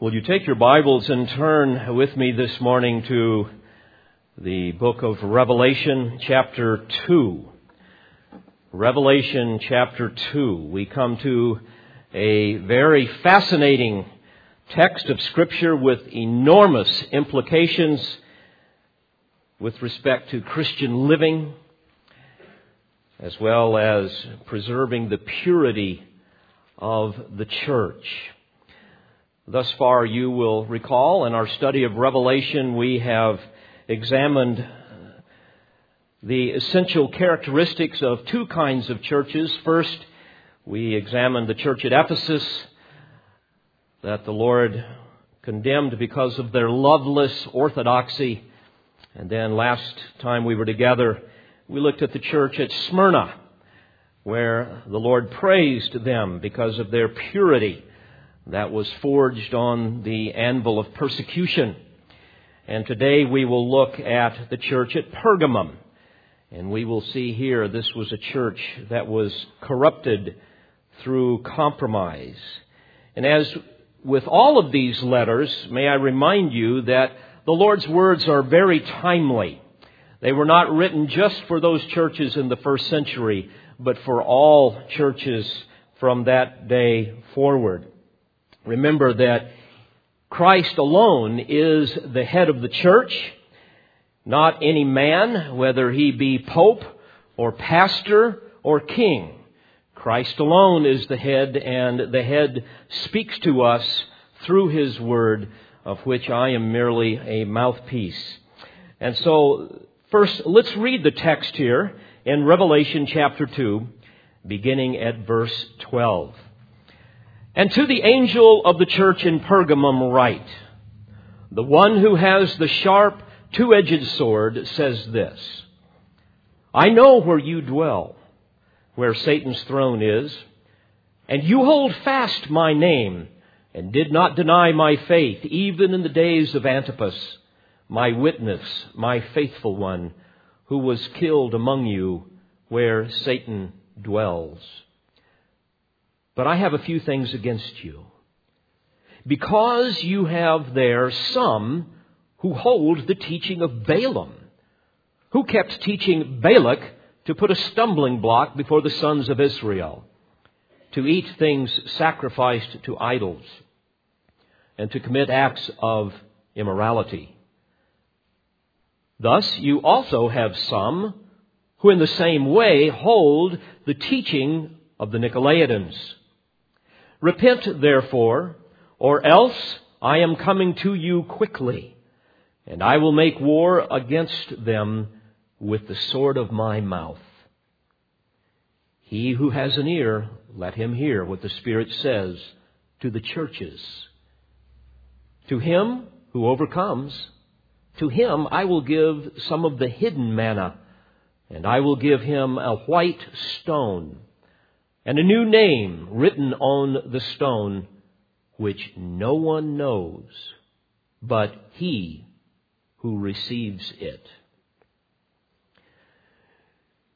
Will you take your Bibles and turn with me this morning to the book of Revelation, chapter 2. Revelation, chapter 2. We come to a very fascinating text of Scripture with enormous implications with respect to Christian living, as well as preserving the purity of the church. Thus far, you will recall in our study of Revelation, we have examined the essential characteristics of two kinds of churches. First, we examined the church at Ephesus that the Lord condemned because of their loveless orthodoxy. And then last time we were together, we looked at the church at Smyrna, where the Lord praised them because of their purity that was forged on the anvil of persecution. And today we will look at the church at Pergamum. And we will see here this was a church that was corrupted through compromise. And as with all of these letters, may I remind you that the Lord's words are very timely. They were not written just for those churches in the first century, but for all churches from that day forward. Remember that Christ alone is the head of the church, not any man, whether he be pope or pastor or king. Christ alone is the head, and the head speaks to us through his word, of which I am merely a mouthpiece. And so, first, let's read the text here in Revelation chapter 2, beginning at verse 12. And to the angel of the church in Pergamum write, the one who has the sharp, two-edged sword says this, I know where you dwell, where Satan's throne is, and you hold fast my name, and did not deny my faith, even in the days of Antipas, my witness, my faithful one, who was killed among you where Satan dwells. But I have a few things against you. Because you have there some who hold the teaching of Balaam, who kept teaching Balak to put a stumbling block before the sons of Israel, to eat things sacrificed to idols, and to commit acts of immorality. Thus, you also have some who in the same way hold the teaching of the Nicolaitans. Repent, therefore, or else I am coming to you quickly, and I will make war against them with the sword of my mouth. He who has an ear, let him hear what the Spirit says to the churches. To him who overcomes, to him I will give some of the hidden manna, and I will give him a white stone and a new name written on the stone, which no one knows but he who receives it.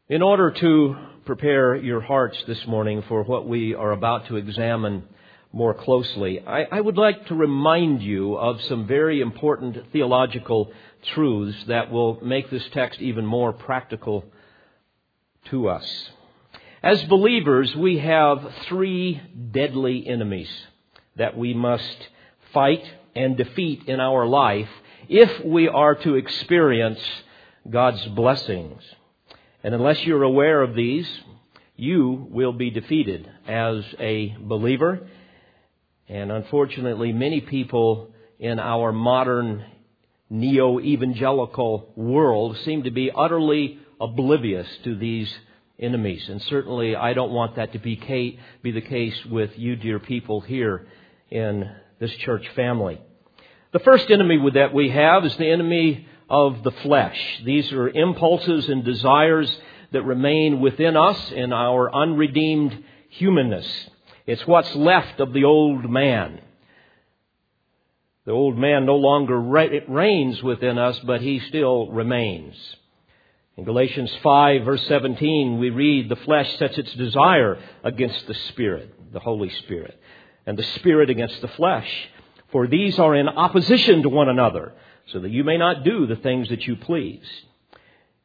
In order to prepare your hearts this morning for what we are about to examine more closely, I, I, would like to remind you of some very important theological truths that will make this text even more practical to us. As believers, we have three deadly enemies that we must fight and defeat in our life if we are to experience God's blessings. And unless you're aware of these, you will be defeated as a believer. And unfortunately, many people in our modern neo evangelical world seem to be utterly oblivious to these enemies. And certainly I don't want that to be, be the case with you, dear people, here in this church family. The first enemy that we have is the enemy of the flesh. These are impulses and desires that remain within us in our unredeemed humanness. It's what's left of the old man. The old man no longer reigns within us, but he still remains. In Galatians 5 verse 17, we read, the flesh sets its desire against the Spirit, the Holy Spirit, and the Spirit against the flesh. For these are in opposition to one another, so that you may not do the things that you please.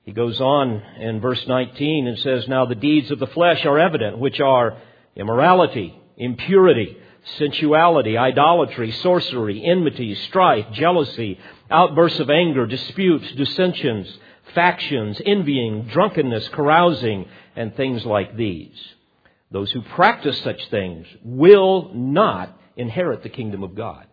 He goes on in verse 19 and says, Now the deeds of the flesh are evident, which are immorality, impurity, sensuality, idolatry, sorcery, enmity, strife, jealousy, outbursts of anger, disputes, dissensions, factions, envying, drunkenness, carousing, and things like these. Those who practice such things will not inherit the kingdom of God.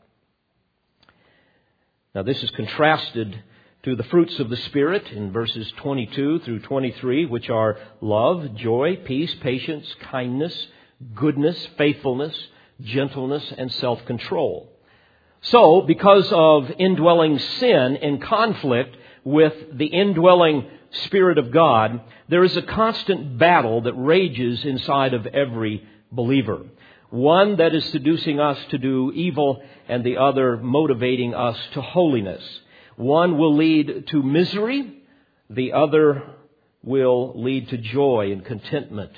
Now, this is contrasted to the fruits of the Spirit in verses 22 through 23, which are love, joy, peace, patience, kindness, goodness, faithfulness, gentleness, and self control. So, because of indwelling sin in conflict with the indwelling Spirit of God, there is a constant battle that rages inside of every believer. One that is seducing us to do evil and the other motivating us to holiness. One will lead to misery, the other will lead to joy and contentment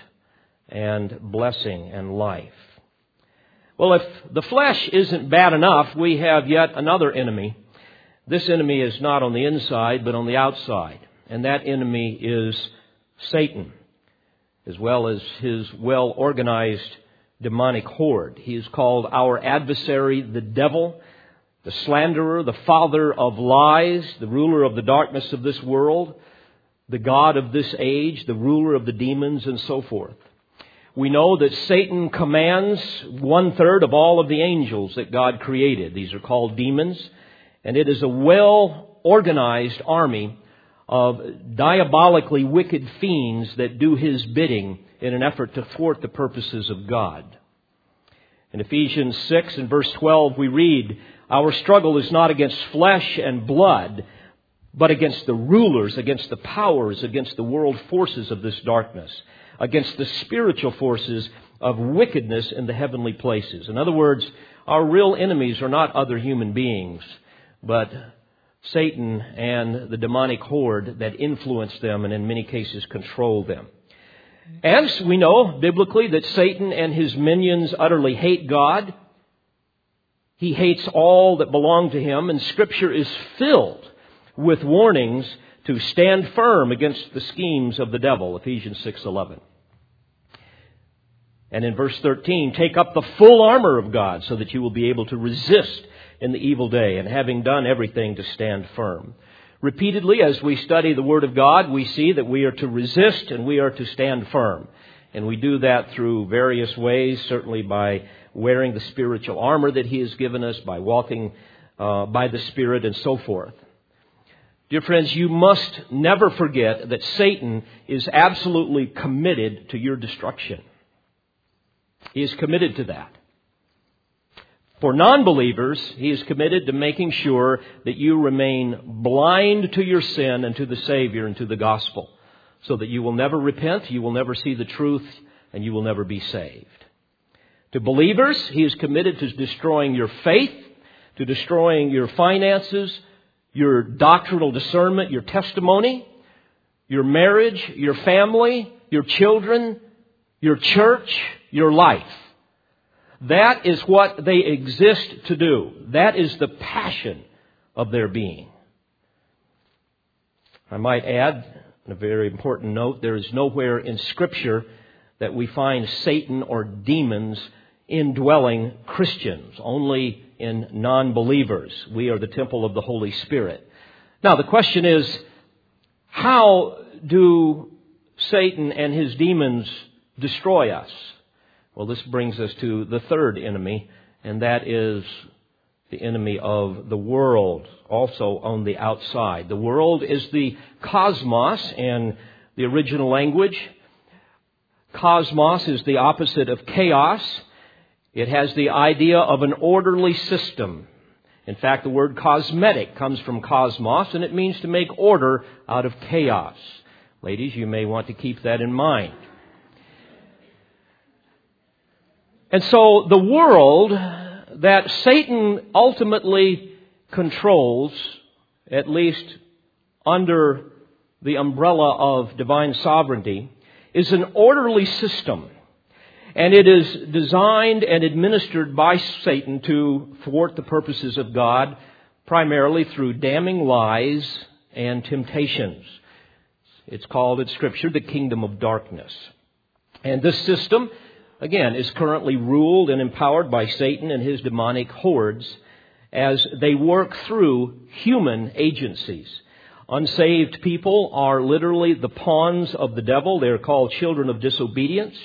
and blessing and life. Well, if the flesh isn't bad enough, we have yet another enemy. This enemy is not on the inside, but on the outside. And that enemy is Satan, as well as his well organized demonic horde. He is called our adversary, the devil, the slanderer, the father of lies, the ruler of the darkness of this world, the God of this age, the ruler of the demons, and so forth. We know that Satan commands one third of all of the angels that God created. These are called demons. And it is a well organized army of diabolically wicked fiends that do his bidding in an effort to thwart the purposes of God. In Ephesians 6 and verse 12, we read, Our struggle is not against flesh and blood, but against the rulers, against the powers, against the world forces of this darkness against the spiritual forces of wickedness in the heavenly places. In other words, our real enemies are not other human beings, but Satan and the demonic horde that influence them and in many cases control them. And we know biblically that Satan and his minions utterly hate God. He hates all that belong to him, and Scripture is filled with warnings to stand firm against the schemes of the devil. Ephesians 6:11. And in verse 13, take up the full armor of God so that you will be able to resist in the evil day and having done everything to stand firm. Repeatedly, as we study the Word of God, we see that we are to resist and we are to stand firm. And we do that through various ways, certainly by wearing the spiritual armor that He has given us, by walking uh, by the Spirit, and so forth. Dear friends, you must never forget that Satan is absolutely committed to your destruction. He is committed to that. For non-believers, he is committed to making sure that you remain blind to your sin and to the Savior and to the gospel, so that you will never repent, you will never see the truth, and you will never be saved. To believers, he is committed to destroying your faith, to destroying your finances, your doctrinal discernment, your testimony, your marriage, your family, your children, your church, your life. That is what they exist to do. That is the passion of their being. I might add, a very important note, there is nowhere in Scripture that we find Satan or demons indwelling Christians, only in non believers. We are the temple of the Holy Spirit. Now, the question is how do Satan and his demons destroy us? Well, this brings us to the third enemy, and that is the enemy of the world, also on the outside. The world is the cosmos in the original language. Cosmos is the opposite of chaos. It has the idea of an orderly system. In fact, the word cosmetic comes from cosmos, and it means to make order out of chaos. Ladies, you may want to keep that in mind. And so the world that Satan ultimately controls, at least under the umbrella of divine sovereignty, is an orderly system. And it is designed and administered by Satan to thwart the purposes of God, primarily through damning lies and temptations. It's called in Scripture the kingdom of darkness. And this system, again, is currently ruled and empowered by Satan and his demonic hordes as they work through human agencies. Unsaved people are literally the pawns of the devil. They are called children of disobedience.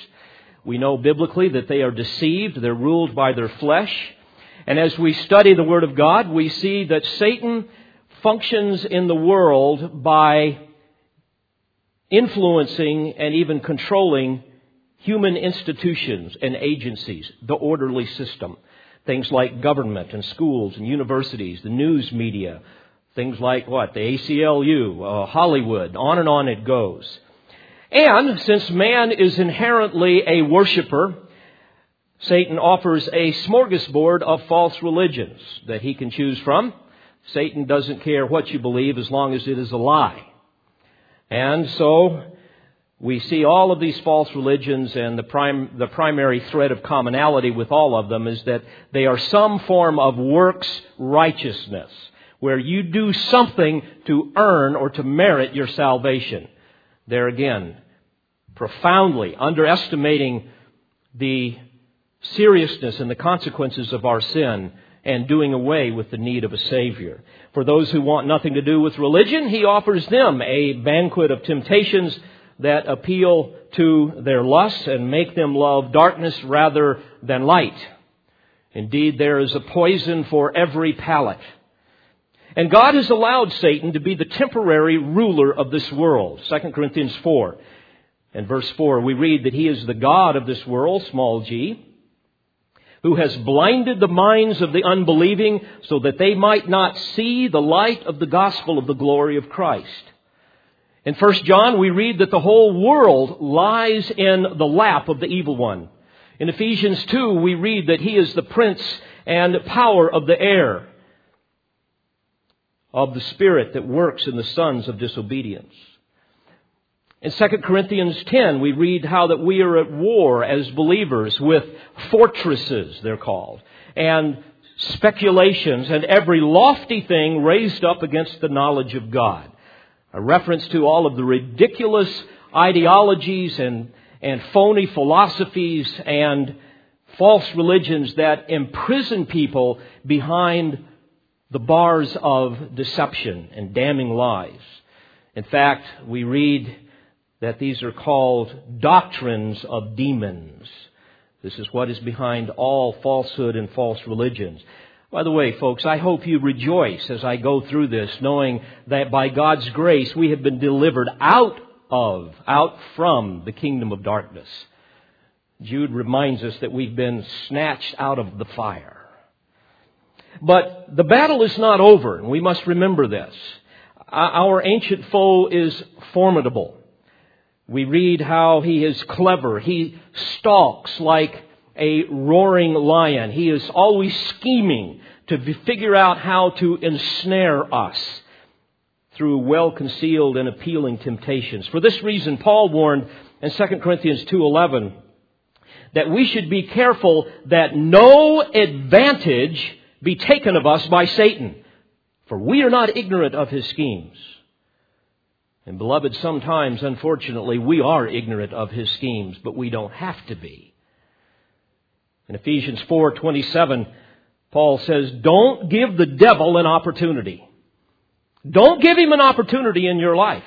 We know biblically that they are deceived. They're ruled by their flesh. And as we study the Word of God, we see that Satan functions in the world by influencing and even controlling human institutions and agencies, the orderly system. Things like government and schools and universities, the news media, things like what? The ACLU, uh, Hollywood, on and on it goes. And since man is inherently a worshiper, Satan offers a smorgasbord of false religions that he can choose from. Satan doesn't care what you believe as long as it is a lie. And so we see all of these false religions and the, prim- the primary thread of commonality with all of them is that they are some form of works righteousness where you do something to earn or to merit your salvation. There again, profoundly underestimating the seriousness and the consequences of our sin and doing away with the need of a Savior. For those who want nothing to do with religion, He offers them a banquet of temptations that appeal to their lusts and make them love darkness rather than light. Indeed, there is a poison for every palate. And God has allowed Satan to be the temporary ruler of this world. 2 Corinthians 4 and verse 4, we read that he is the God of this world, small g, who has blinded the minds of the unbelieving so that they might not see the light of the gospel of the glory of Christ. In 1 John, we read that the whole world lies in the lap of the evil one. In Ephesians 2, we read that he is the prince and power of the air of the Spirit that works in the sons of disobedience. In 2 Corinthians 10, we read how that we are at war as believers with fortresses, they're called, and speculations and every lofty thing raised up against the knowledge of God. A reference to all of the ridiculous ideologies and, and phony philosophies and false religions that imprison people behind the bars of deception and damning lies. In fact, we read that these are called doctrines of demons. This is what is behind all falsehood and false religions. By the way, folks, I hope you rejoice as I go through this, knowing that by God's grace we have been delivered out of, out from the kingdom of darkness. Jude reminds us that we've been snatched out of the fire. But the battle is not over, and we must remember this. Our ancient foe is formidable. We read how he is clever. He stalks like a roaring lion. He is always scheming to figure out how to ensnare us through well concealed and appealing temptations. For this reason, Paul warned in 2 Corinthians 2:11 that we should be careful that no advantage be taken of us by Satan, for we are not ignorant of his schemes. And beloved, sometimes, unfortunately, we are ignorant of his schemes, but we don't have to be. In Ephesians 4:27, Paul says, "Don't give the devil an opportunity. Don't give him an opportunity in your life."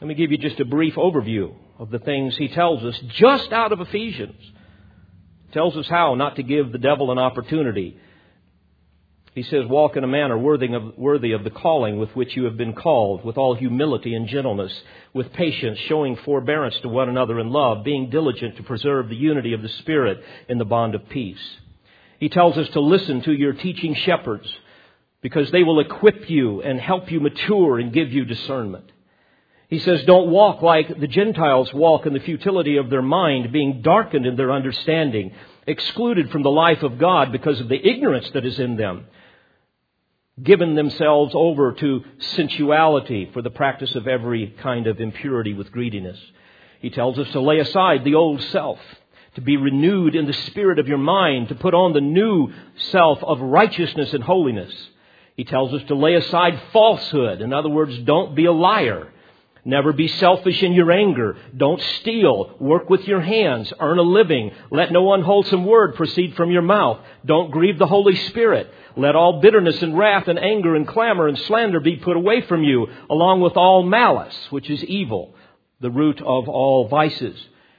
Let me give you just a brief overview of the things he tells us just out of Ephesians tells us how not to give the devil an opportunity. He says, Walk in a manner worthy of, worthy of the calling with which you have been called, with all humility and gentleness, with patience, showing forbearance to one another in love, being diligent to preserve the unity of the Spirit in the bond of peace. He tells us to listen to your teaching shepherds, because they will equip you and help you mature and give you discernment. He says, don't walk like the Gentiles walk in the futility of their mind, being darkened in their understanding, excluded from the life of God because of the ignorance that is in them, given themselves over to sensuality for the practice of every kind of impurity with greediness. He tells us to lay aside the old self, to be renewed in the spirit of your mind, to put on the new self of righteousness and holiness. He tells us to lay aside falsehood. In other words, don't be a liar. Never be selfish in your anger. Don't steal. Work with your hands. Earn a living. Let no unwholesome word proceed from your mouth. Don't grieve the Holy Spirit. Let all bitterness and wrath and anger and clamor and slander be put away from you, along with all malice, which is evil, the root of all vices.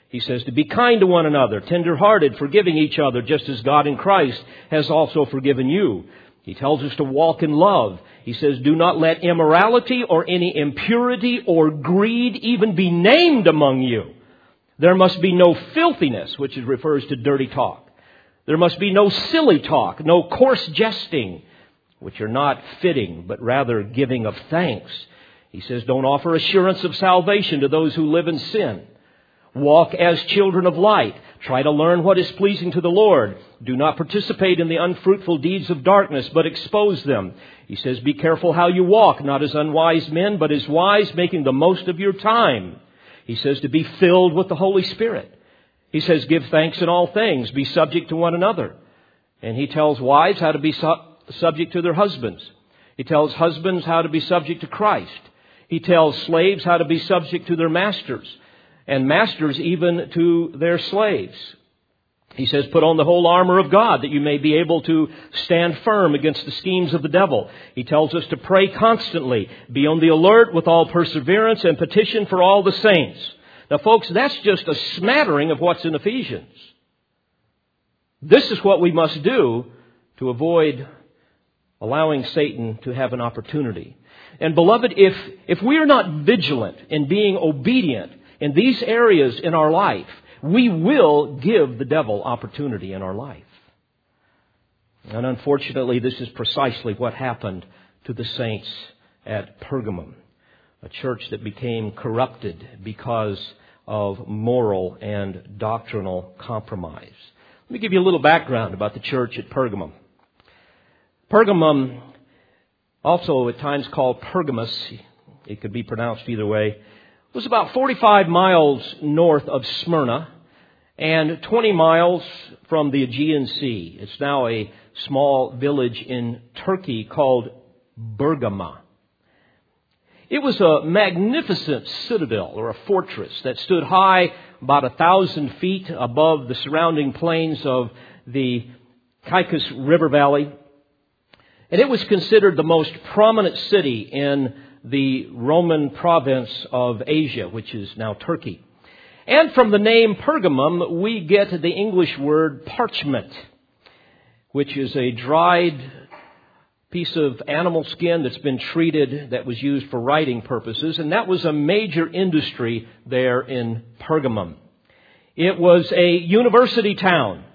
He says to be kind to one another, tender hearted, forgiving each other, just as God in Christ has also forgiven you. He tells us to walk in love. He says, do not let immorality or any impurity or greed even be named among you. There must be no filthiness, which refers to dirty talk. There must be no silly talk, no coarse jesting, which are not fitting, but rather giving of thanks. He says, don't offer assurance of salvation to those who live in sin. Walk as children of light. Try to learn what is pleasing to the Lord. Do not participate in the unfruitful deeds of darkness, but expose them. He says, Be careful how you walk, not as unwise men, but as wise, making the most of your time. He says to be filled with the Holy Spirit. He says, Give thanks in all things, be subject to one another. And he tells wives how to be su- subject to their husbands. He tells husbands how to be subject to Christ. He tells slaves how to be subject to their masters and masters even to their slaves. He says, put on the whole armor of God that you may be able to stand firm against the schemes of the devil. He tells us to pray constantly, be on the alert with all perseverance and petition for all the saints. Now folks, that's just a smattering of what's in Ephesians. This is what we must do to avoid allowing Satan to have an opportunity. And beloved, if, if we are not vigilant in being obedient in these areas in our life, we will give the devil opportunity in our life. And unfortunately, this is precisely what happened to the saints at Pergamum, a church that became corrupted because of moral and doctrinal compromise. Let me give you a little background about the church at Pergamum. Pergamum, also at times called Pergamus, it could be pronounced either way, was about 45 miles north of Smyrna and 20 miles from the Aegean Sea. It's now a small village in Turkey called Bergama. It was a magnificent citadel or a fortress that stood high about a thousand feet above the surrounding plains of the Caicus River Valley. And it was considered the most prominent city in the Roman province of Asia, which is now Turkey. And from the name Pergamum, we get the English word parchment, which is a dried piece of animal skin that's been treated that was used for writing purposes, and that was a major industry there in Pergamum. It was a university town,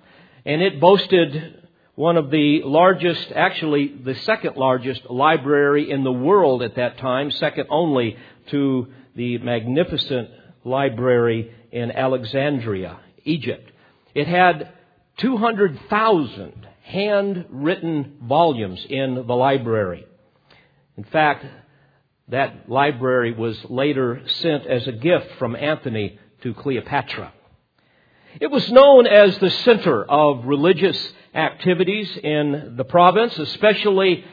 and it boasted one of the largest, actually the second largest library in the world at that time, second only to the magnificent library in Alexandria, Egypt. It had 200,000 handwritten volumes in the library. In fact, that library was later sent as a gift from Anthony to Cleopatra. It was known as the center of religious activities in the province, especially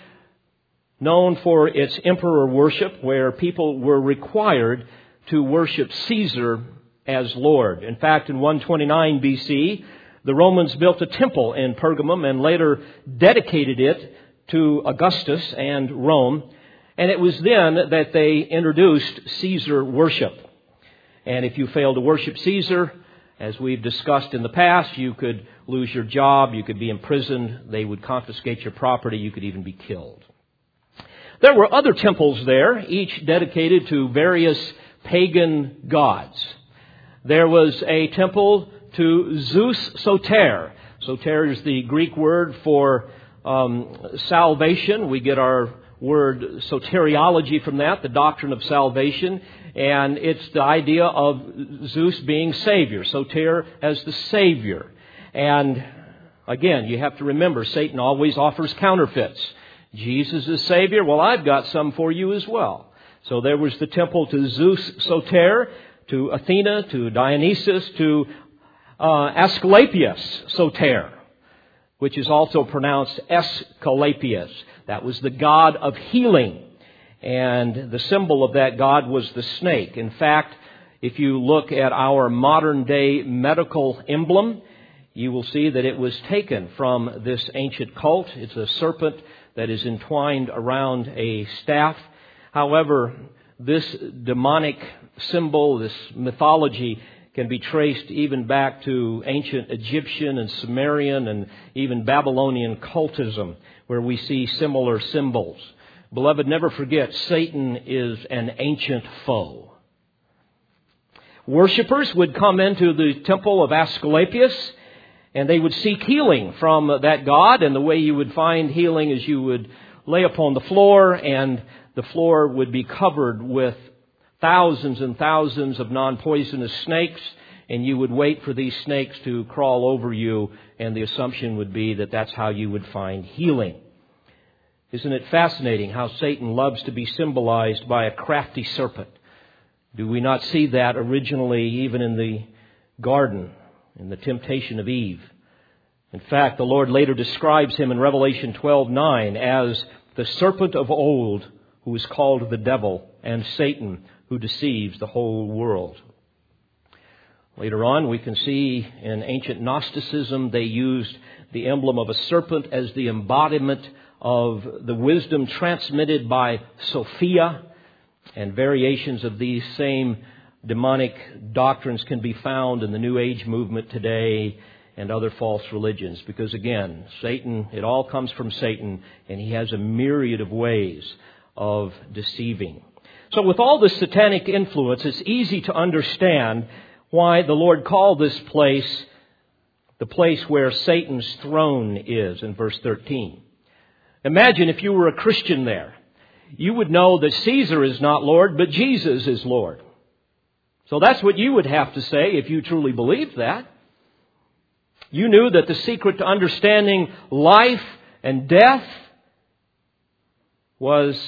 known for its emperor worship, where people were required to worship Caesar as Lord. In fact, in 129 BC, the Romans built a temple in Pergamum and later dedicated it to Augustus and Rome. And it was then that they introduced Caesar worship. And if you failed to worship Caesar, as we've discussed in the past, you could lose your job, you could be imprisoned, they would confiscate your property, you could even be killed. There were other temples there, each dedicated to various pagan gods. There was a temple to Zeus Soter. Soter is the Greek word for um, salvation. We get our word soteriology from that, the doctrine of salvation, and it's the idea of Zeus being Savior, Soter as the Savior. And again, you have to remember, Satan always offers counterfeits. Jesus is Savior, well, I've got some for you as well. So there was the temple to Zeus Soter. to Athena, to Dionysus, to uh, Asclepius Soter, which is also pronounced Esculapius. That was the god of healing. And the symbol of that god was the snake. In fact, if you look at our modern day medical emblem, you will see that it was taken from this ancient cult. It's a serpent that is entwined around a staff. However, this demonic symbol, this mythology, can be traced even back to ancient Egyptian and Sumerian and even Babylonian cultism, where we see similar symbols. Beloved, never forget, Satan is an ancient foe. Worshippers would come into the temple of Asclepius and they would seek healing from that God, and the way you would find healing is you would lay upon the floor, and the floor would be covered with thousands and thousands of non poisonous snakes, and you would wait for these snakes to crawl over you, and the assumption would be that that's how you would find healing. Isn't it fascinating how Satan loves to be symbolized by a crafty serpent? Do we not see that originally even in the garden in the temptation of Eve. In fact, the Lord later describes him in Revelation 12:9 as the serpent of old who is called the devil and Satan who deceives the whole world. Later on, we can see in ancient Gnosticism they used the emblem of a serpent as the embodiment of the wisdom transmitted by Sophia, and variations of these same demonic doctrines can be found in the New Age movement today and other false religions. Because again, Satan, it all comes from Satan, and he has a myriad of ways of deceiving. So with all this satanic influence, it's easy to understand why the Lord called this place the place where Satan's throne is in verse 13. Imagine if you were a Christian there. You would know that Caesar is not Lord, but Jesus is Lord. So that's what you would have to say if you truly believed that. You knew that the secret to understanding life and death was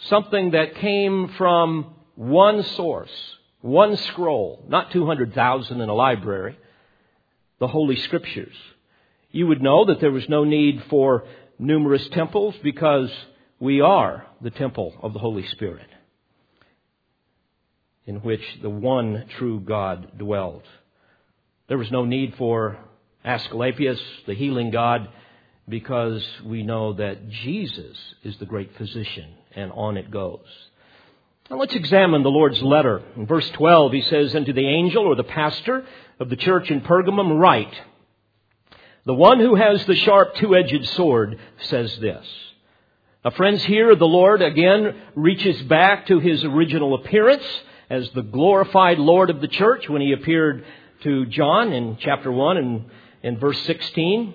something that came from one source, one scroll, not 200,000 in a library, the Holy Scriptures. You would know that there was no need for numerous temples because we are the temple of the Holy Spirit in which the one true God dwelt. There was no need for Asclepius, the healing God, because we know that Jesus is the great physician, and on it goes. Now let's examine the Lord's letter. In verse 12, he says, Unto the angel or the pastor of the church in Pergamum, write, The one who has the sharp two edged sword says this. Now, friends, here the Lord again reaches back to his original appearance as the glorified Lord of the church when he appeared to John in chapter 1 and in verse 16.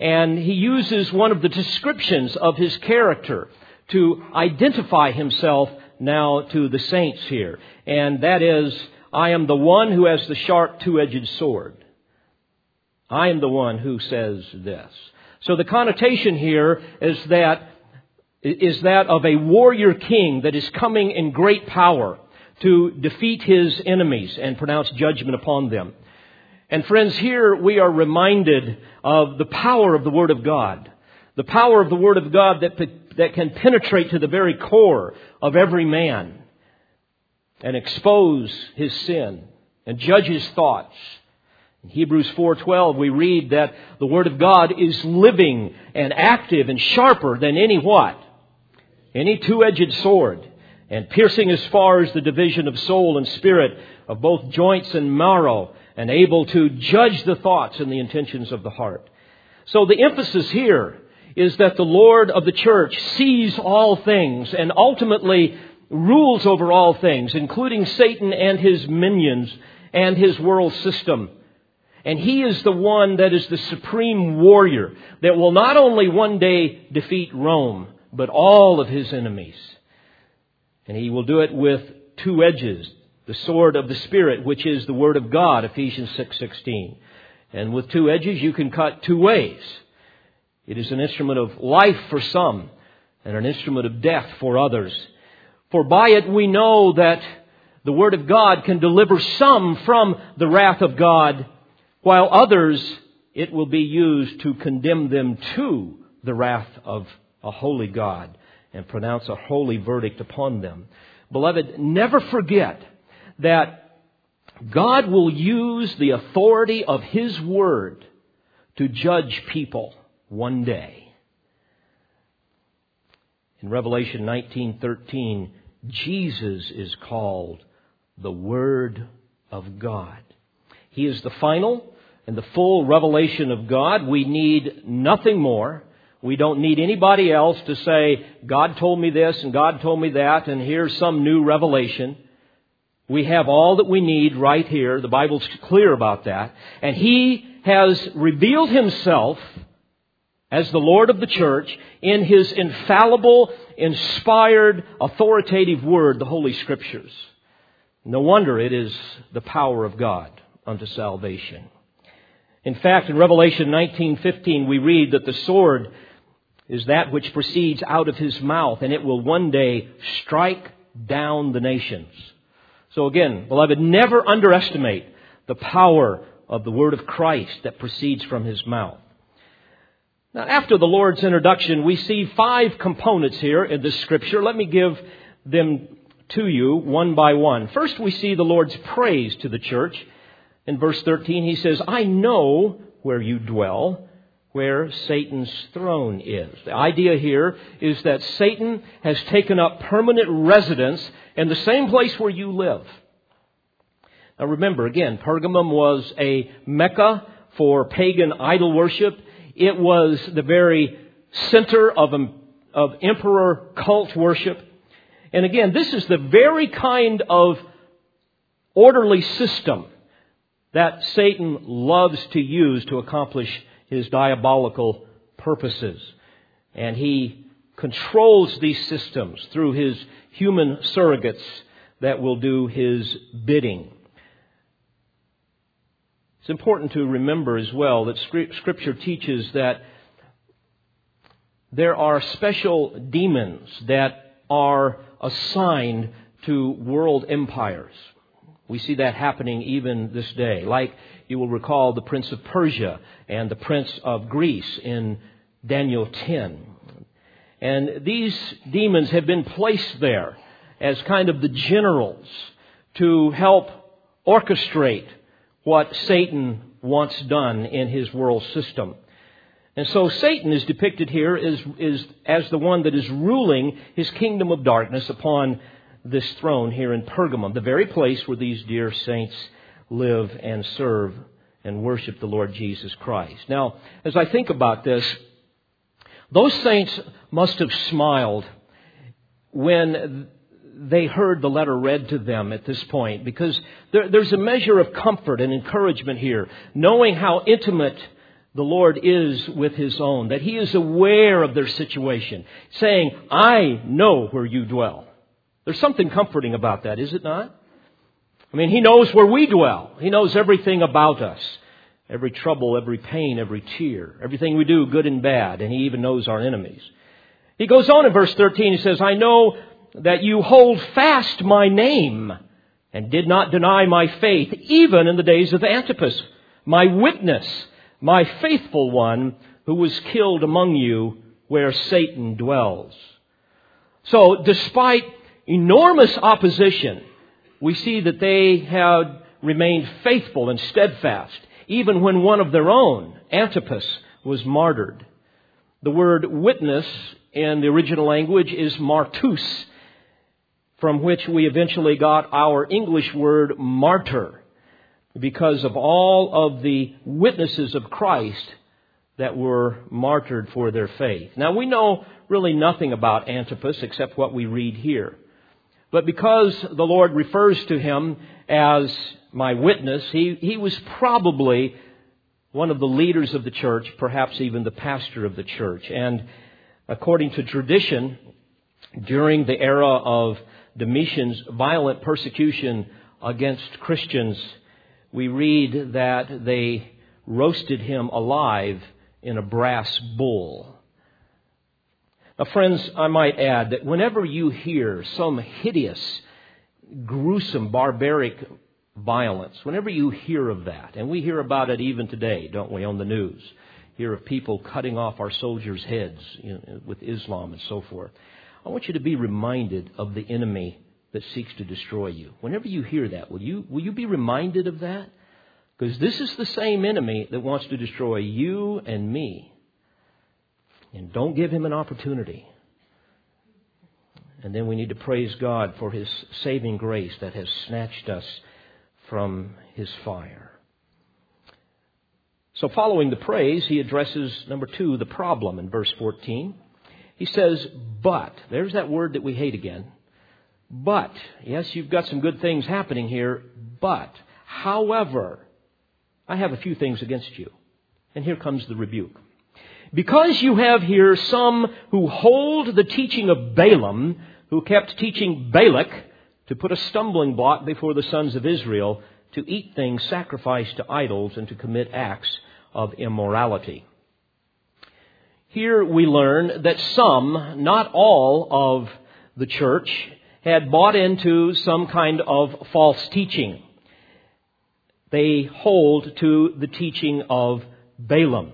And he uses one of the descriptions of his character to identify himself now to the saints here. And that is, I am the one who has the sharp two-edged sword. I am the one who says this. So the connotation here is that is that of a warrior king that is coming in great power to defeat his enemies and pronounce judgment upon them. And friends, here we are reminded of the power of the Word of God. The power of the Word of God that, that can penetrate to the very core of every man and expose his sin and judge his thoughts. In Hebrews 4:12 we read that the word of God is living and active and sharper than any what? Any two-edged sword and piercing as far as the division of soul and spirit, of both joints and marrow, and able to judge the thoughts and the intentions of the heart. So the emphasis here is that the Lord of the church sees all things and ultimately rules over all things, including Satan and his minions and his world system. And he is the one that is the supreme warrior that will not only one day defeat Rome, but all of his enemies. And he will do it with two edges, the sword of the Spirit, which is the Word of God, Ephesians 6.16. and with two edges, you can cut two ways. It is an instrument of life for some, and an instrument of death for others. For by it we know that The Word of God can deliver some from the wrath of God, while others it will be used to condemn them to the wrath of a holy God and pronounce a holy verdict upon them. Beloved, never forget that God will use the authority of His Word to judge people one day. In Revelation 19:13, Jesus is called the Word of God. He is the final and the full revelation of God. We need nothing more. We don't need anybody else to say, God told me this and God told me that and here's some new revelation. We have all that we need right here. The Bible's clear about that. And He has revealed Himself as the Lord of the church in His infallible, inspired, authoritative Word, the Holy Scriptures. No wonder it is the power of God unto salvation. In fact, in Revelation 19:15 we read that the sword is that which proceeds out of his mouth and it will one day strike down the nations. So again, beloved, never underestimate the power of the word of Christ that proceeds from his mouth. Now, after the Lord's introduction, we see five components here in this scripture. Let me give them to you one by one. First, we see the Lord's praise to the church. In verse 13, he says, I know where you dwell, where Satan's throne is. The idea here is that Satan has taken up permanent residence in the same place where you live. Now remember, again, Pergamum was a mecca for pagan idol worship. It was the very center of, of emperor cult worship. And again, this is the very kind of orderly system that Satan loves to use to accomplish his diabolical purposes. And he controls these systems through his human surrogates that will do his bidding. It's important to remember as well that Scripture teaches that there are special demons that are assigned to world empires. We see that happening even this day. Like you will recall the Prince of Persia and the Prince of Greece in Daniel 10. And these demons have been placed there as kind of the generals to help orchestrate what Satan wants done in his world system. And so Satan is depicted here as, as, as the one that is ruling his kingdom of darkness upon this throne here in Pergamum, the very place where these dear saints live and serve and worship the Lord Jesus Christ. Now, as I think about this, those saints must have smiled when they heard the letter read to them at this point because there, there's a measure of comfort and encouragement here, knowing how intimate the Lord is with His own, that He is aware of their situation, saying, I know where you dwell. There's something comforting about that, is it not? I mean, He knows where we dwell. He knows everything about us. Every trouble, every pain, every tear, everything we do, good and bad, and He even knows our enemies. He goes on in verse 13, He says, I know that you hold fast my name and did not deny my faith, even in the days of Antipas, my witness, my faithful one, who was killed among you where Satan dwells. So, despite enormous opposition, we see that they had remained faithful and steadfast, even when one of their own, Antipas, was martyred. The word witness in the original language is martus, from which we eventually got our English word martyr, because of all of the witnesses of Christ that were martyred for their faith. Now we know really nothing about Antipas except what we read here. But because the Lord refers to him as my witness, he, he was probably one of the leaders of the church, perhaps even the pastor of the church. And according to tradition, during the era of Domitian's violent persecution against Christians, we read that they roasted him alive in a brass bull. Now, friends, I might add that whenever you hear some hideous, gruesome, barbaric violence, whenever you hear of that, and we hear about it even today, don't we, on the news, hear of people cutting off our soldiers' heads you know, with Islam and so forth. I want you to be reminded of the enemy that seeks to destroy you. Whenever you hear that, will you, will you be reminded of that? Because this is the same enemy that wants to destroy you and me. And don't give him an opportunity. And then we need to praise God for His saving grace that has snatched us from His fire. So, following the praise, he addresses, number two, the problem in verse 14. He says, but. There's that word that we hate again. But. Yes, you've got some good things happening here, but. However, I have a few things against you. And here comes the rebuke. Because you have here some who hold the teaching of Balaam, who kept teaching Balak to put a stumbling block before the sons of Israel to eat things sacrificed to idols and to commit acts of immorality. Here we learn that some, not all of the church, had bought into some kind of false teaching. They hold to the teaching of Balaam.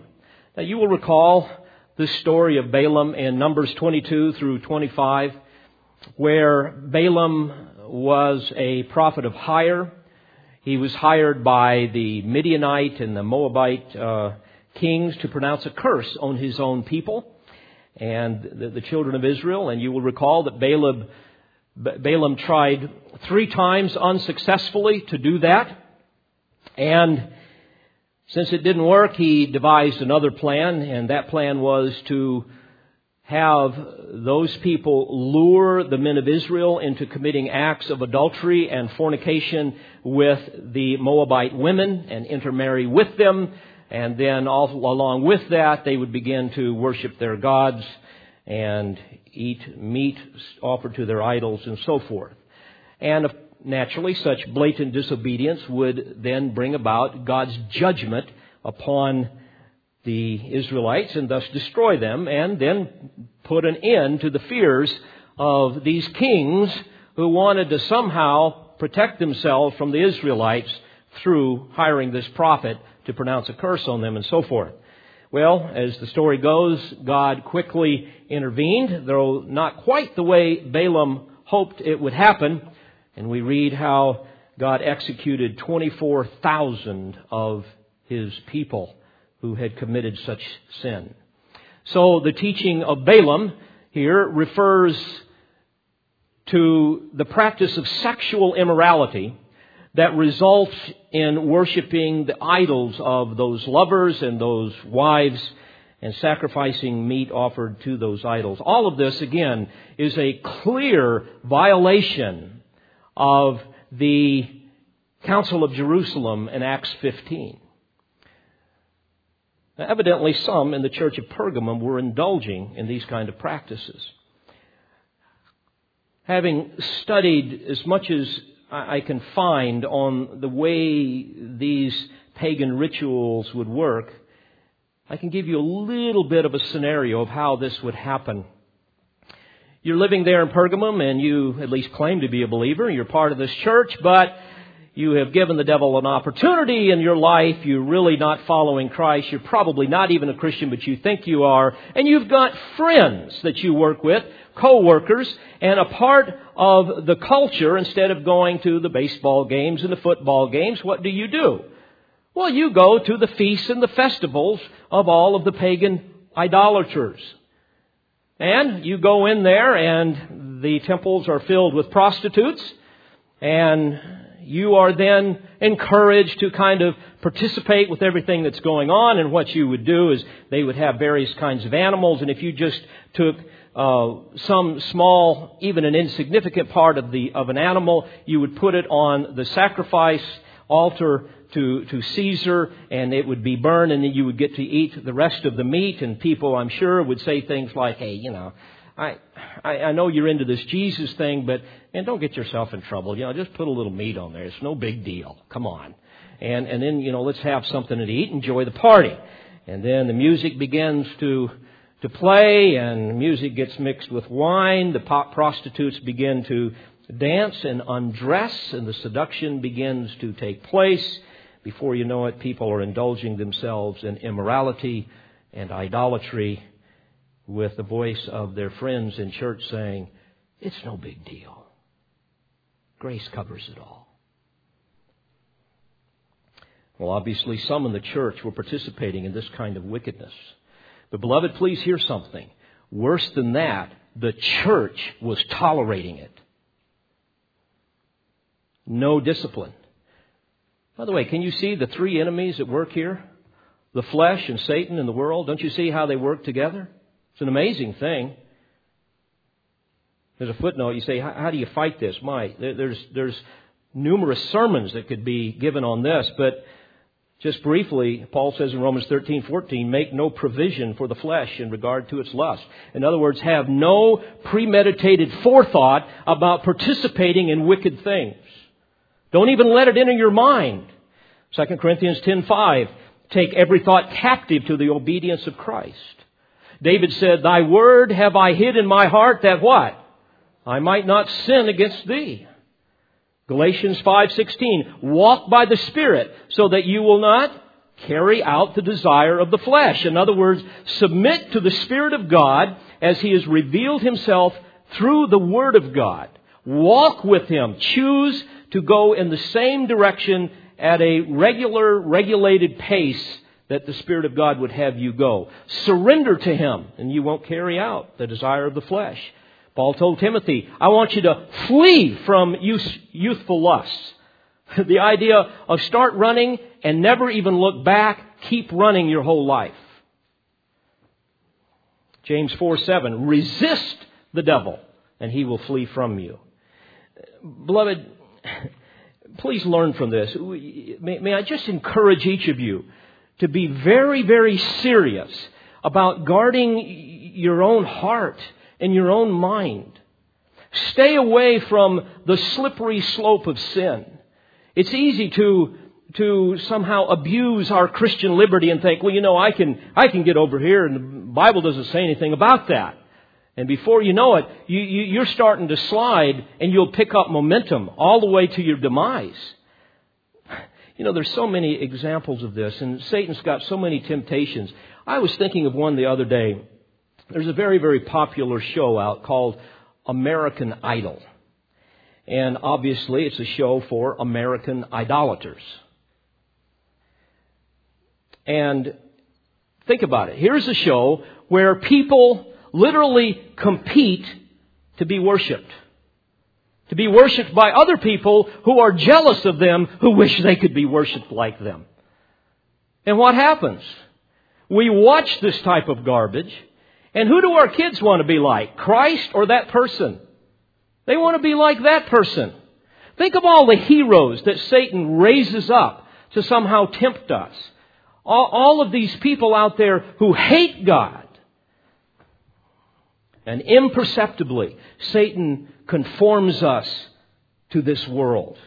Now you will recall this story of Balaam in Numbers 22 through 25, where Balaam was a prophet of hire. He was hired by the Midianite and the Moabite uh, kings to pronounce a curse on his own people and the, the children of Israel. And you will recall that Balaam, Balaam tried three times unsuccessfully to do that. And since it didn't work, he devised another plan, and that plan was to have those people lure the men of Israel into committing acts of adultery and fornication with the Moabite women and intermarry with them. And then all along with that, they would begin to worship their gods and eat meat offered to their idols and so forth. And naturally, such blatant disobedience would then bring about God's judgment upon the Israelites and thus destroy them and then put an end to the fears of these kings who wanted to somehow protect themselves from the Israelites through hiring this prophet to pronounce a curse on them and so forth. Well, as the story goes, God quickly intervened, though not quite the way Balaam hoped it would happen. And we read how God executed 24,000 of his people who had committed such sin. So the teaching of Balaam here refers to the practice of sexual immorality that results in worshiping the idols of those lovers and those wives and sacrificing meat offered to those idols. All of this, again, is a clear violation of the Council of Jerusalem in Acts 15. Now, evidently, some in the church of Pergamum were indulging in these kind of practices. Having studied as much as I can find on the way these pagan rituals would work, I can give you a little bit of a scenario of how this would happen. You're living there in Pergamum and you at least claim to be a believer. You're part of this church, but you have given the devil an opportunity in your life. You're really not following Christ. You're probably not even a Christian, but you think you are. And you've got friends that you work with, co-workers, and a part of the culture, instead of going to the baseball games and the football games, what do you do? Well, you go to the feasts and the festivals of all of the pagan idolaters. And you go in there and the temples are filled with prostitutes and you are then encouraged to kind of participate with everything that's going on. And what you would do is they would have various kinds of animals. And if you just took uh, some small, even an insignificant part of the of an animal, you would put it on the sacrifice altar to, to Caesar and it would be burned and then you would get to eat the rest of the meat and people I'm sure would say things like, hey, you know, I, I, I know you're into this Jesus thing, but and don't get yourself in trouble. You know, just put a little meat on there. It's no big deal. Come on, and and then you know, let's have something to eat. Enjoy the party, and then the music begins to to play, and music gets mixed with wine. The pop prostitutes begin to dance and undress, and the seduction begins to take place. Before you know it, people are indulging themselves in immorality and idolatry with the voice of their friends in church saying, It's no big deal. Grace covers it all. Well, obviously, some in the church were participating in this kind of wickedness. But, beloved, please hear something. Worse than that, the church was tolerating it. No discipline. By the way, can you see the three enemies at work here? The flesh and Satan and the world. Don't you see how they work together? It's an amazing thing. There's a footnote. You say, how, do you fight this? My, there's, there's numerous sermons that could be given on this, but just briefly, Paul says in Romans 13, 14, make no provision for the flesh in regard to its lust. In other words, have no premeditated forethought about participating in wicked things. Don't even let it enter your mind. 2 Corinthians 10:5 Take every thought captive to the obedience of Christ. David said, Thy word have I hid in my heart that what? I might not sin against thee. Galatians 5:16 Walk by the Spirit so that you will not carry out the desire of the flesh. In other words, submit to the Spirit of God as he has revealed himself through the word of God. Walk with him. Choose to go in the same direction at a regular regulated pace that the Spirit of God would have you go. Surrender to him and you won't carry out the desire of the flesh. Paul told Timothy, I want you to flee from youthful lusts. the idea of start running and never even look back, keep running your whole life. James 4 7, resist the devil and he will flee from you. Beloved, please learn from this. May, may I just encourage each of you to be very, very serious about guarding your own heart and your own mind. Stay away from the slippery slope of sin. It's easy to, to somehow abuse our Christian liberty and think, well, you know, I can, I can get over here and the Bible doesn't say anything about that. And before you know it, you, you, you're starting to slide and you'll pick up momentum all the way to your demise. You know, there's so many examples of this, and Satan's got so many temptations. I was thinking of one the other day. There's a very, very popular show out called American Idol. And obviously, it's a show for American idolaters. And think about it. Here's a show where people literally compete to be worshiped. To be worshiped by other people who are jealous of them, who wish they could be worshiped like them. And what happens? We watch this type of garbage and who do our kids want to be like? Christ or that person? They want to be like that person. Think of all the heroes that Satan raises up to somehow tempt us. All, all of these people out there who hate God. And imperceptibly, Satan conforms us to this world.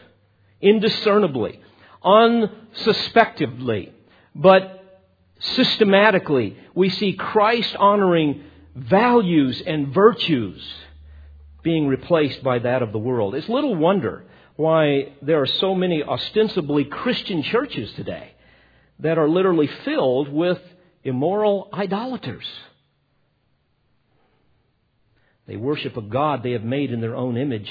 Indiscernibly, unsuspectively, but systematically, we see Christ honoring values and virtues being replaced by that of the world. It's little wonder why there are so many ostensibly Christian churches today that are literally filled with immoral idolaters. They worship a God they have made in their own image.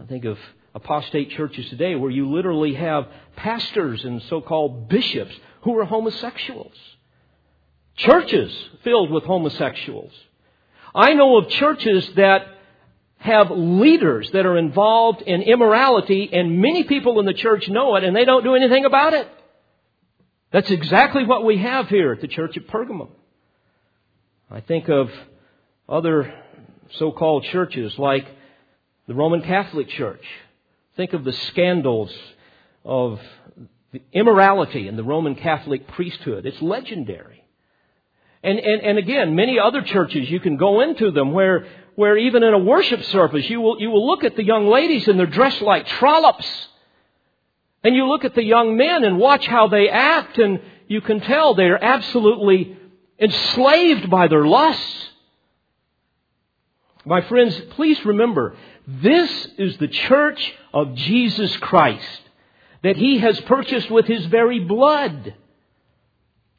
I think of apostate churches today where you literally have pastors and so called bishops who are homosexuals. Churches filled with homosexuals. I know of churches that have leaders that are involved in immorality, and many people in the church know it, and they don't do anything about it. That's exactly what we have here at the church at Pergamum. I think of other so called churches like the Roman Catholic Church. Think of the scandals of the immorality in the Roman Catholic priesthood. It's legendary. And, and, and again, many other churches, you can go into them where, where even in a worship service, you will, you will look at the young ladies and they're dressed like trollops. And you look at the young men and watch how they act and you can tell they're absolutely enslaved by their lusts. My friends, please remember, This is the church of Jesus Christ that he has purchased with his very blood.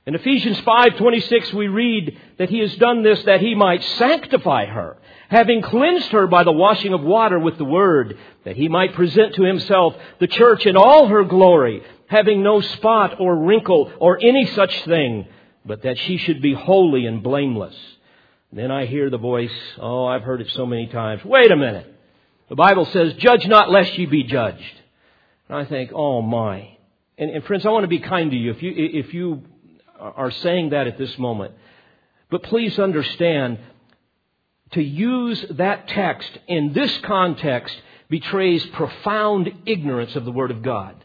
In Ephesians 5:26 we read that he has done this that he might sanctify her, having cleansed her by the washing of water with the word, that he might present to himself the church in all her glory, having no spot or wrinkle or any such thing, but that she should be holy and blameless. Then I hear the voice, oh, I've heard it so many times. Wait a minute. The Bible says, judge not lest ye be judged. And I think, oh my. And, and friends, I want to be kind to you if you, if you are saying that at this moment. But please understand, to use that text in this context betrays profound ignorance of the Word of God.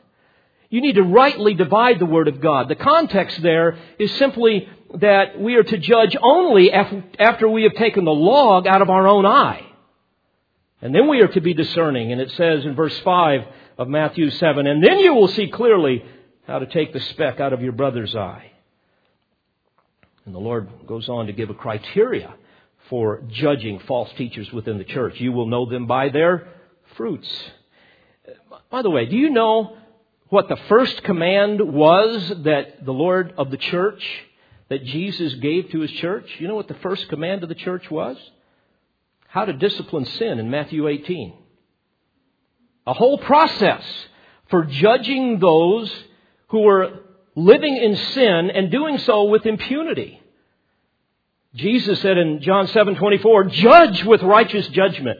You need to rightly divide the Word of God. The context there is simply that we are to judge only after we have taken the log out of our own eye. And then we are to be discerning. And it says in verse 5 of Matthew 7, and then you will see clearly how to take the speck out of your brother's eye. And the Lord goes on to give a criteria for judging false teachers within the church. You will know them by their fruits. By the way, do you know what the first command was that the Lord of the church, that Jesus gave to his church? You know what the first command of the church was? how to discipline sin in Matthew 18. A whole process for judging those who were living in sin and doing so with impunity. Jesus said in John 7:24, "Judge with righteous judgment."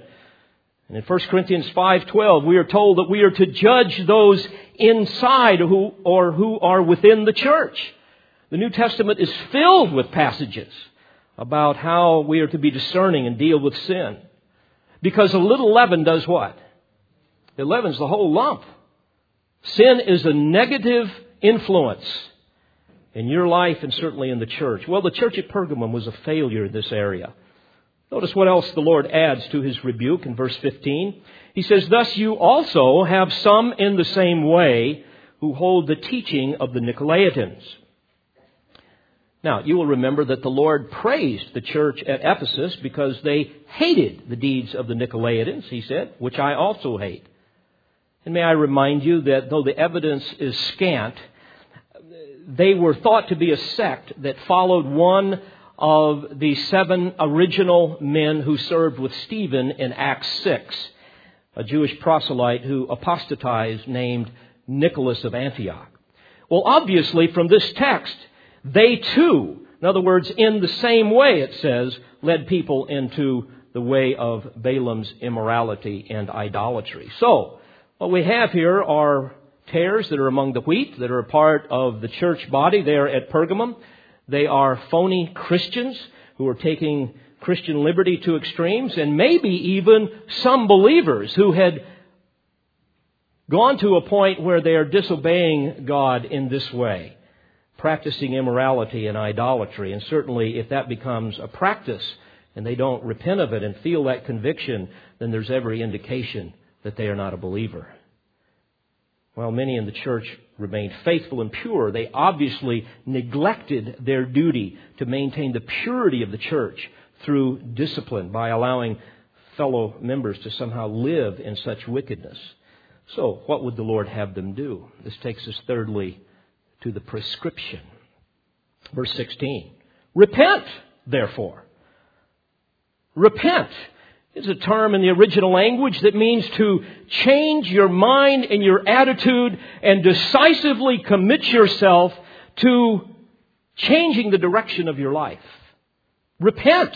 And in 1 Corinthians 5:12, we are told that we are to judge those inside who or who are within the church. The New Testament is filled with passages about how we are to be discerning and deal with sin. Because a little leaven does what? It leavens the whole lump. Sin is a negative influence in your life and certainly in the church. Well, the church at Pergamum was a failure in this area. Notice what else the Lord adds to his rebuke in verse 15. He says, Thus you also have some in the same way who hold the teaching of the Nicolaitans. Now, you will remember that the Lord praised the church at Ephesus because they hated the deeds of the Nicolaitans, he said, which I also hate. And may I remind you that though the evidence is scant, they were thought to be a sect that followed one of the seven original men who served with Stephen in Acts 6, a Jewish proselyte who apostatized named Nicholas of Antioch. Well, obviously, from this text, they too, in other words, in the same way, it says, led people into the way of Balaam's immorality and idolatry. So, what we have here are tares that are among the wheat, that are a part of the church body there at Pergamum. They are phony Christians who are taking Christian liberty to extremes, and maybe even some believers who had gone to a point where they are disobeying God in this way practicing immorality and idolatry. And certainly, if that becomes a practice and they don't repent of it and feel that conviction, then there's every indication that they are not a believer. While many in the church remained faithful and pure, they obviously neglected their duty to maintain the purity of the church through discipline by allowing fellow members to somehow live in such wickedness. So, what would the Lord have them do? This takes us thirdly to the prescription. Verse 16. Repent, therefore. Repent is a term in the original language that means to change your mind and your attitude and decisively commit yourself to changing the direction of your life. Repent.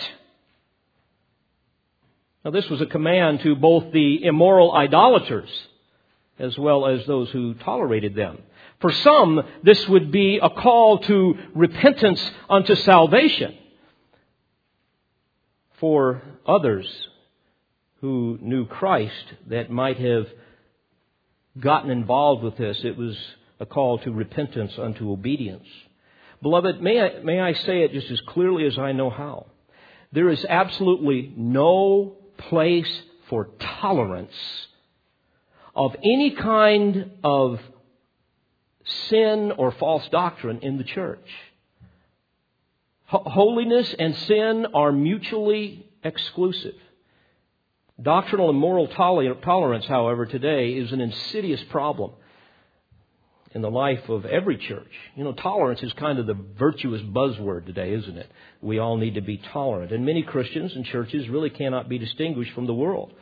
Now, this was a command to both the immoral idolaters as well as those who tolerated them. For some, this would be a call to repentance unto salvation. For others who knew Christ that might have gotten involved with this, it was a call to repentance unto obedience. Beloved, may I, may I say it just as clearly as I know how? There is absolutely no place for tolerance of any kind of sin or false doctrine in the church. Holiness and sin are mutually exclusive. Doctrinal and moral tolerance, however, today is an insidious problem in the life of every church. You know, tolerance is kind of the virtuous buzzword today, isn't it? We all need to be tolerant. And many Christians and churches really cannot be distinguished from the world.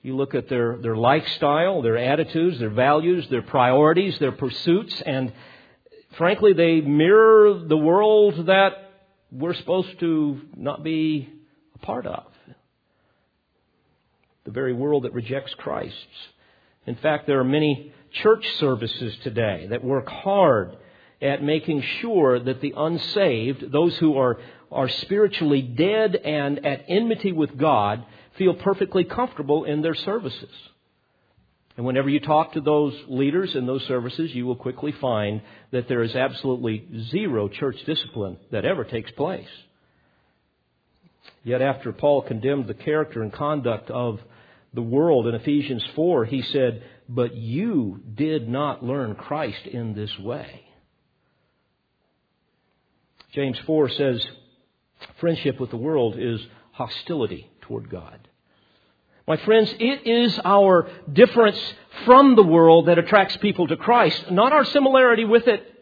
You look at their, their lifestyle, their attitudes, their values, their priorities, their pursuits, and frankly, they mirror the world that we're supposed to not be a part of. The very world that rejects Christ. In fact, there are many church services today that work hard at making sure that the unsaved, those who are, are spiritually dead and at enmity with God, feel perfectly comfortable in their services. And whenever you talk to those leaders in those services, you will quickly find that there is absolutely zero church discipline that ever takes place. Yet after Paul condemned the character and conduct of the world in Ephesians 4, he said, But you did not learn Christ in this way. James 4 says, Friendship with the world is hostility toward God. My friends, it is our difference from the world that attracts people to Christ, not our similarity with it.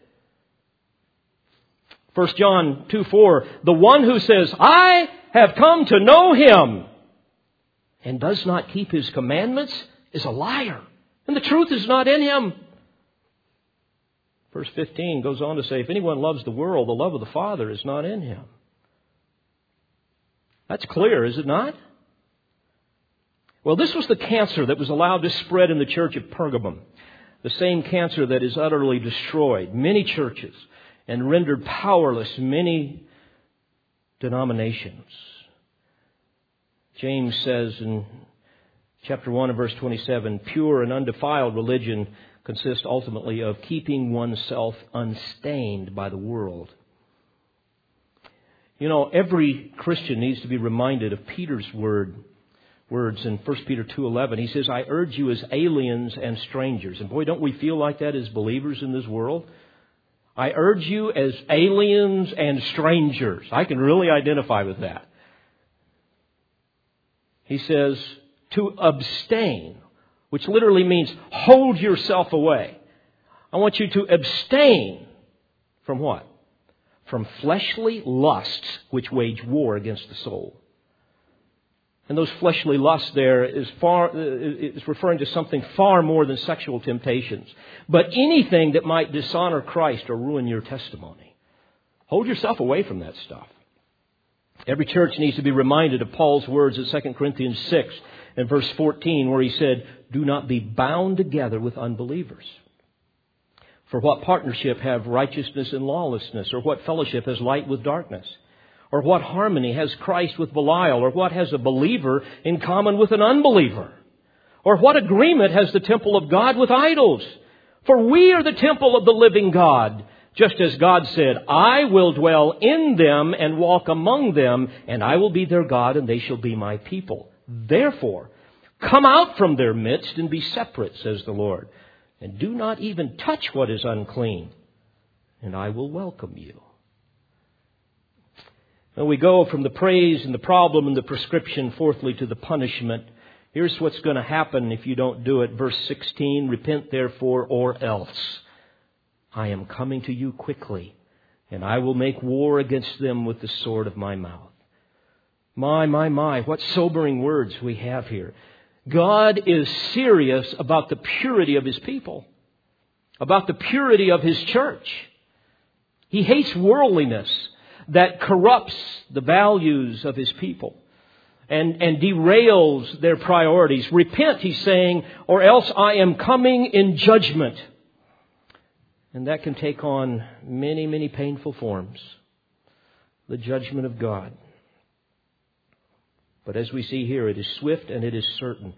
1 John 2 4, the one who says, I have come to know him and does not keep his commandments is a liar, and the truth is not in him. Verse 15 goes on to say, If anyone loves the world, the love of the Father is not in him. That's clear, is it not? Well, this was the cancer that was allowed to spread in the church of Pergamum. The same cancer that has utterly destroyed many churches and rendered powerless many denominations. James says in chapter 1 and verse 27 pure and undefiled religion consists ultimately of keeping oneself unstained by the world. You know, every Christian needs to be reminded of Peter's word words in 1 Peter 2:11. He says, "I urge you as aliens and strangers." And boy, don't we feel like that as believers in this world? I urge you as aliens and strangers. I can really identify with that. He says to abstain, which literally means hold yourself away. I want you to abstain from what? From fleshly lusts which wage war against the soul. And those fleshly lusts there is far, uh, is referring to something far more than sexual temptations. But anything that might dishonor Christ or ruin your testimony. Hold yourself away from that stuff. Every church needs to be reminded of Paul's words in 2 Corinthians 6 and verse 14 where he said, Do not be bound together with unbelievers. For what partnership have righteousness and lawlessness, or what fellowship has light with darkness? Or what harmony has Christ with Belial? Or what has a believer in common with an unbeliever? Or what agreement has the temple of God with idols? For we are the temple of the living God. Just as God said, I will dwell in them and walk among them, and I will be their God, and they shall be my people. Therefore, come out from their midst and be separate, says the Lord, and do not even touch what is unclean, and I will welcome you. And we go from the praise and the problem and the prescription, fourthly, to the punishment. Here's what's going to happen if you don't do it. Verse 16 Repent therefore, or else. I am coming to you quickly, and I will make war against them with the sword of my mouth. My, my, my, what sobering words we have here. God is serious about the purity of His people, about the purity of His church. He hates worldliness that corrupts the values of his people and, and derails their priorities. Repent, he's saying, or else I am coming in judgment. And that can take on many, many painful forms. The judgment of God. But as we see here, it is swift and it is certain,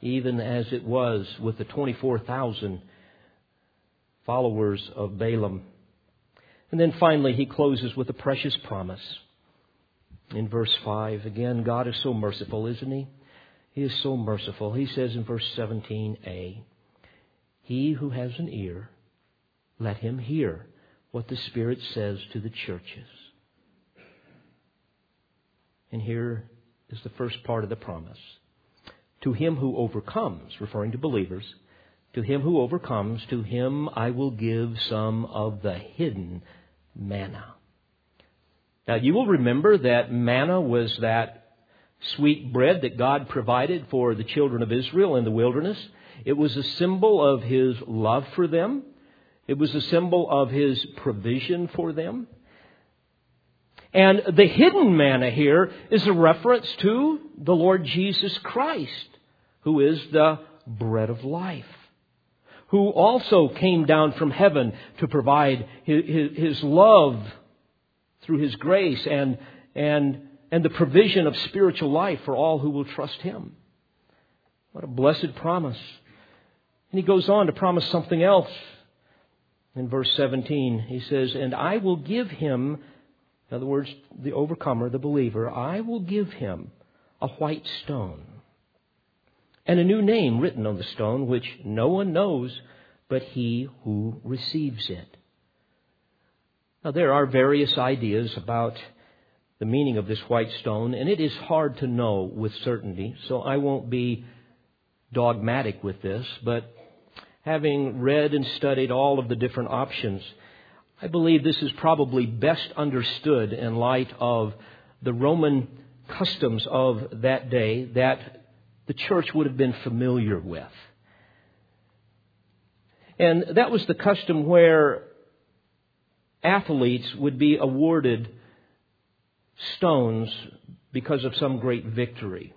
even as it was with the 24,000 followers of Balaam and then finally, he closes with a precious promise. In verse 5, again, God is so merciful, isn't he? He is so merciful. He says in verse 17a, He who has an ear, let him hear what the Spirit says to the churches. And here is the first part of the promise. To him who overcomes, referring to believers, to him who overcomes, to him I will give some of the hidden manna. Now you will remember that manna was that sweet bread that God provided for the children of Israel in the wilderness. It was a symbol of His love for them. It was a symbol of His provision for them. And the hidden manna here is a reference to the Lord Jesus Christ, who is the bread of life, who also came down from heaven to provide his, love through his grace and, and, and the provision of spiritual life for all who will trust him. What a blessed promise. And he goes on to promise something else. In verse 17, he says, And I will give him in other words, the overcomer, the believer, I will give him a white stone and a new name written on the stone, which no one knows but he who receives it. Now, there are various ideas about the meaning of this white stone, and it is hard to know with certainty, so I won't be dogmatic with this, but having read and studied all of the different options, I believe this is probably best understood in light of the Roman customs of that day that the church would have been familiar with. And that was the custom where athletes would be awarded stones because of some great victory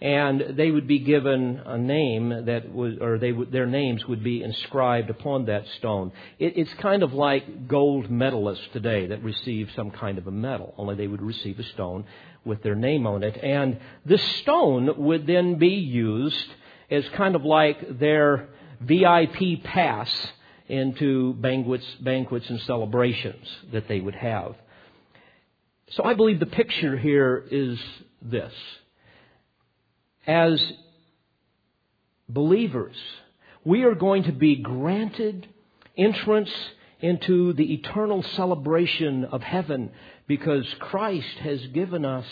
and they would be given a name that was, or they would, their names would be inscribed upon that stone. It, it's kind of like gold medalists today that receive some kind of a medal, only they would receive a stone with their name on it. And this stone would then be used as kind of like their VIP pass into banquets, banquets and celebrations that they would have. So I believe the picture here is this as believers, we are going to be granted entrance into the eternal celebration of heaven because Christ has given us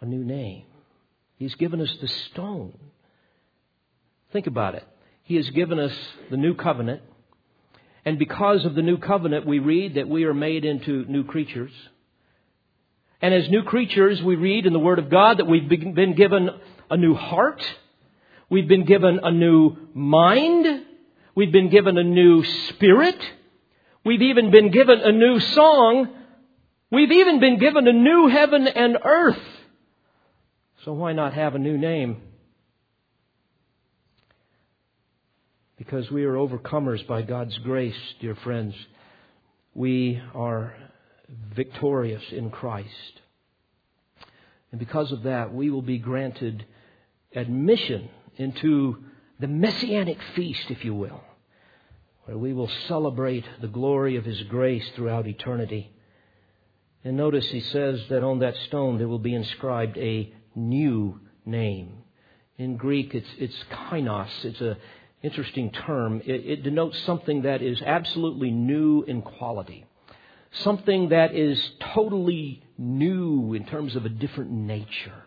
a new name. He's given us the stone. Think about it. He has given us the new covenant. And because of the new covenant, we read that we are made into new creatures. And as new creatures, we read in the Word of God that we've been given a new heart. We've been given a new mind. We've been given a new spirit. We've even been given a new song. We've even been given a new heaven and earth. So why not have a new name? Because we are overcomers by God's grace, dear friends. We are victorious in Christ. And because of that, we will be granted admission into the messianic feast, if you will, where we will celebrate the glory of His grace throughout eternity. And notice he says that on that stone there will be inscribed a new name. In Greek, it's, it's kainos. It's an interesting term. It, it denotes something that is absolutely new in quality something that is totally new in terms of a different nature.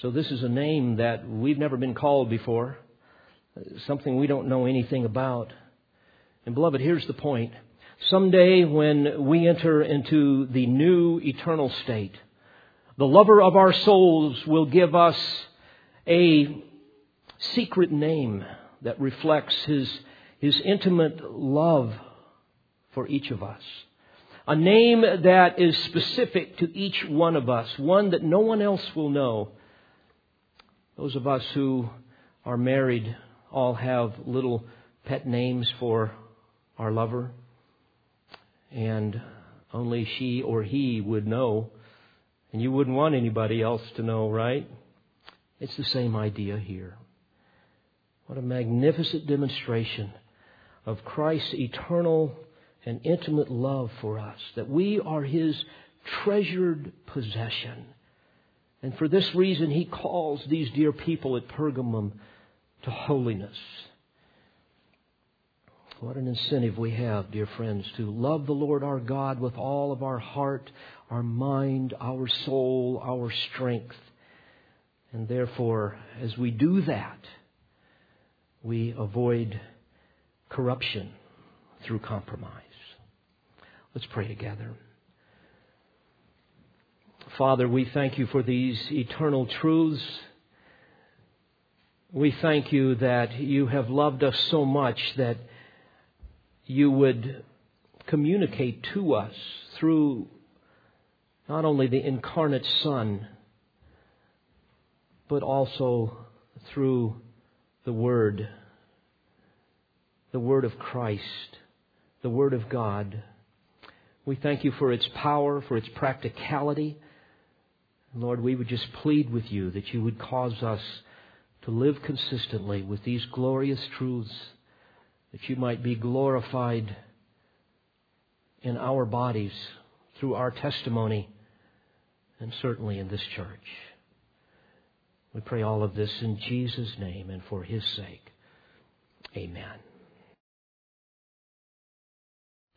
So, this is a name that we've never been called before, uh, something we don't know anything about. And, beloved, here's the point. Someday, when we enter into the new eternal state, the lover of our souls will give us a secret name that reflects his, his intimate love for each of us. A name that is specific to each one of us, one that no one else will know. Those of us who are married all have little pet names for our lover, and only she or he would know, and you wouldn't want anybody else to know, right? It's the same idea here. What a magnificent demonstration of Christ's eternal and intimate love for us, that we are His treasured possession. And for this reason, He calls these dear people at Pergamum to holiness. What an incentive we have, dear friends, to love the Lord our God with all of our heart, our mind, our soul, our strength. And therefore, as we do that, we avoid corruption through compromise. Let's pray together. Father, we thank you for these eternal truths. We thank you that you have loved us so much that you would communicate to us through not only the incarnate Son, but also through the Word, the Word of Christ, the Word of God. We thank you for its power, for its practicality. Lord, we would just plead with you that you would cause us to live consistently with these glorious truths, that you might be glorified in our bodies through our testimony, and certainly in this church. We pray all of this in Jesus' name and for his sake. Amen.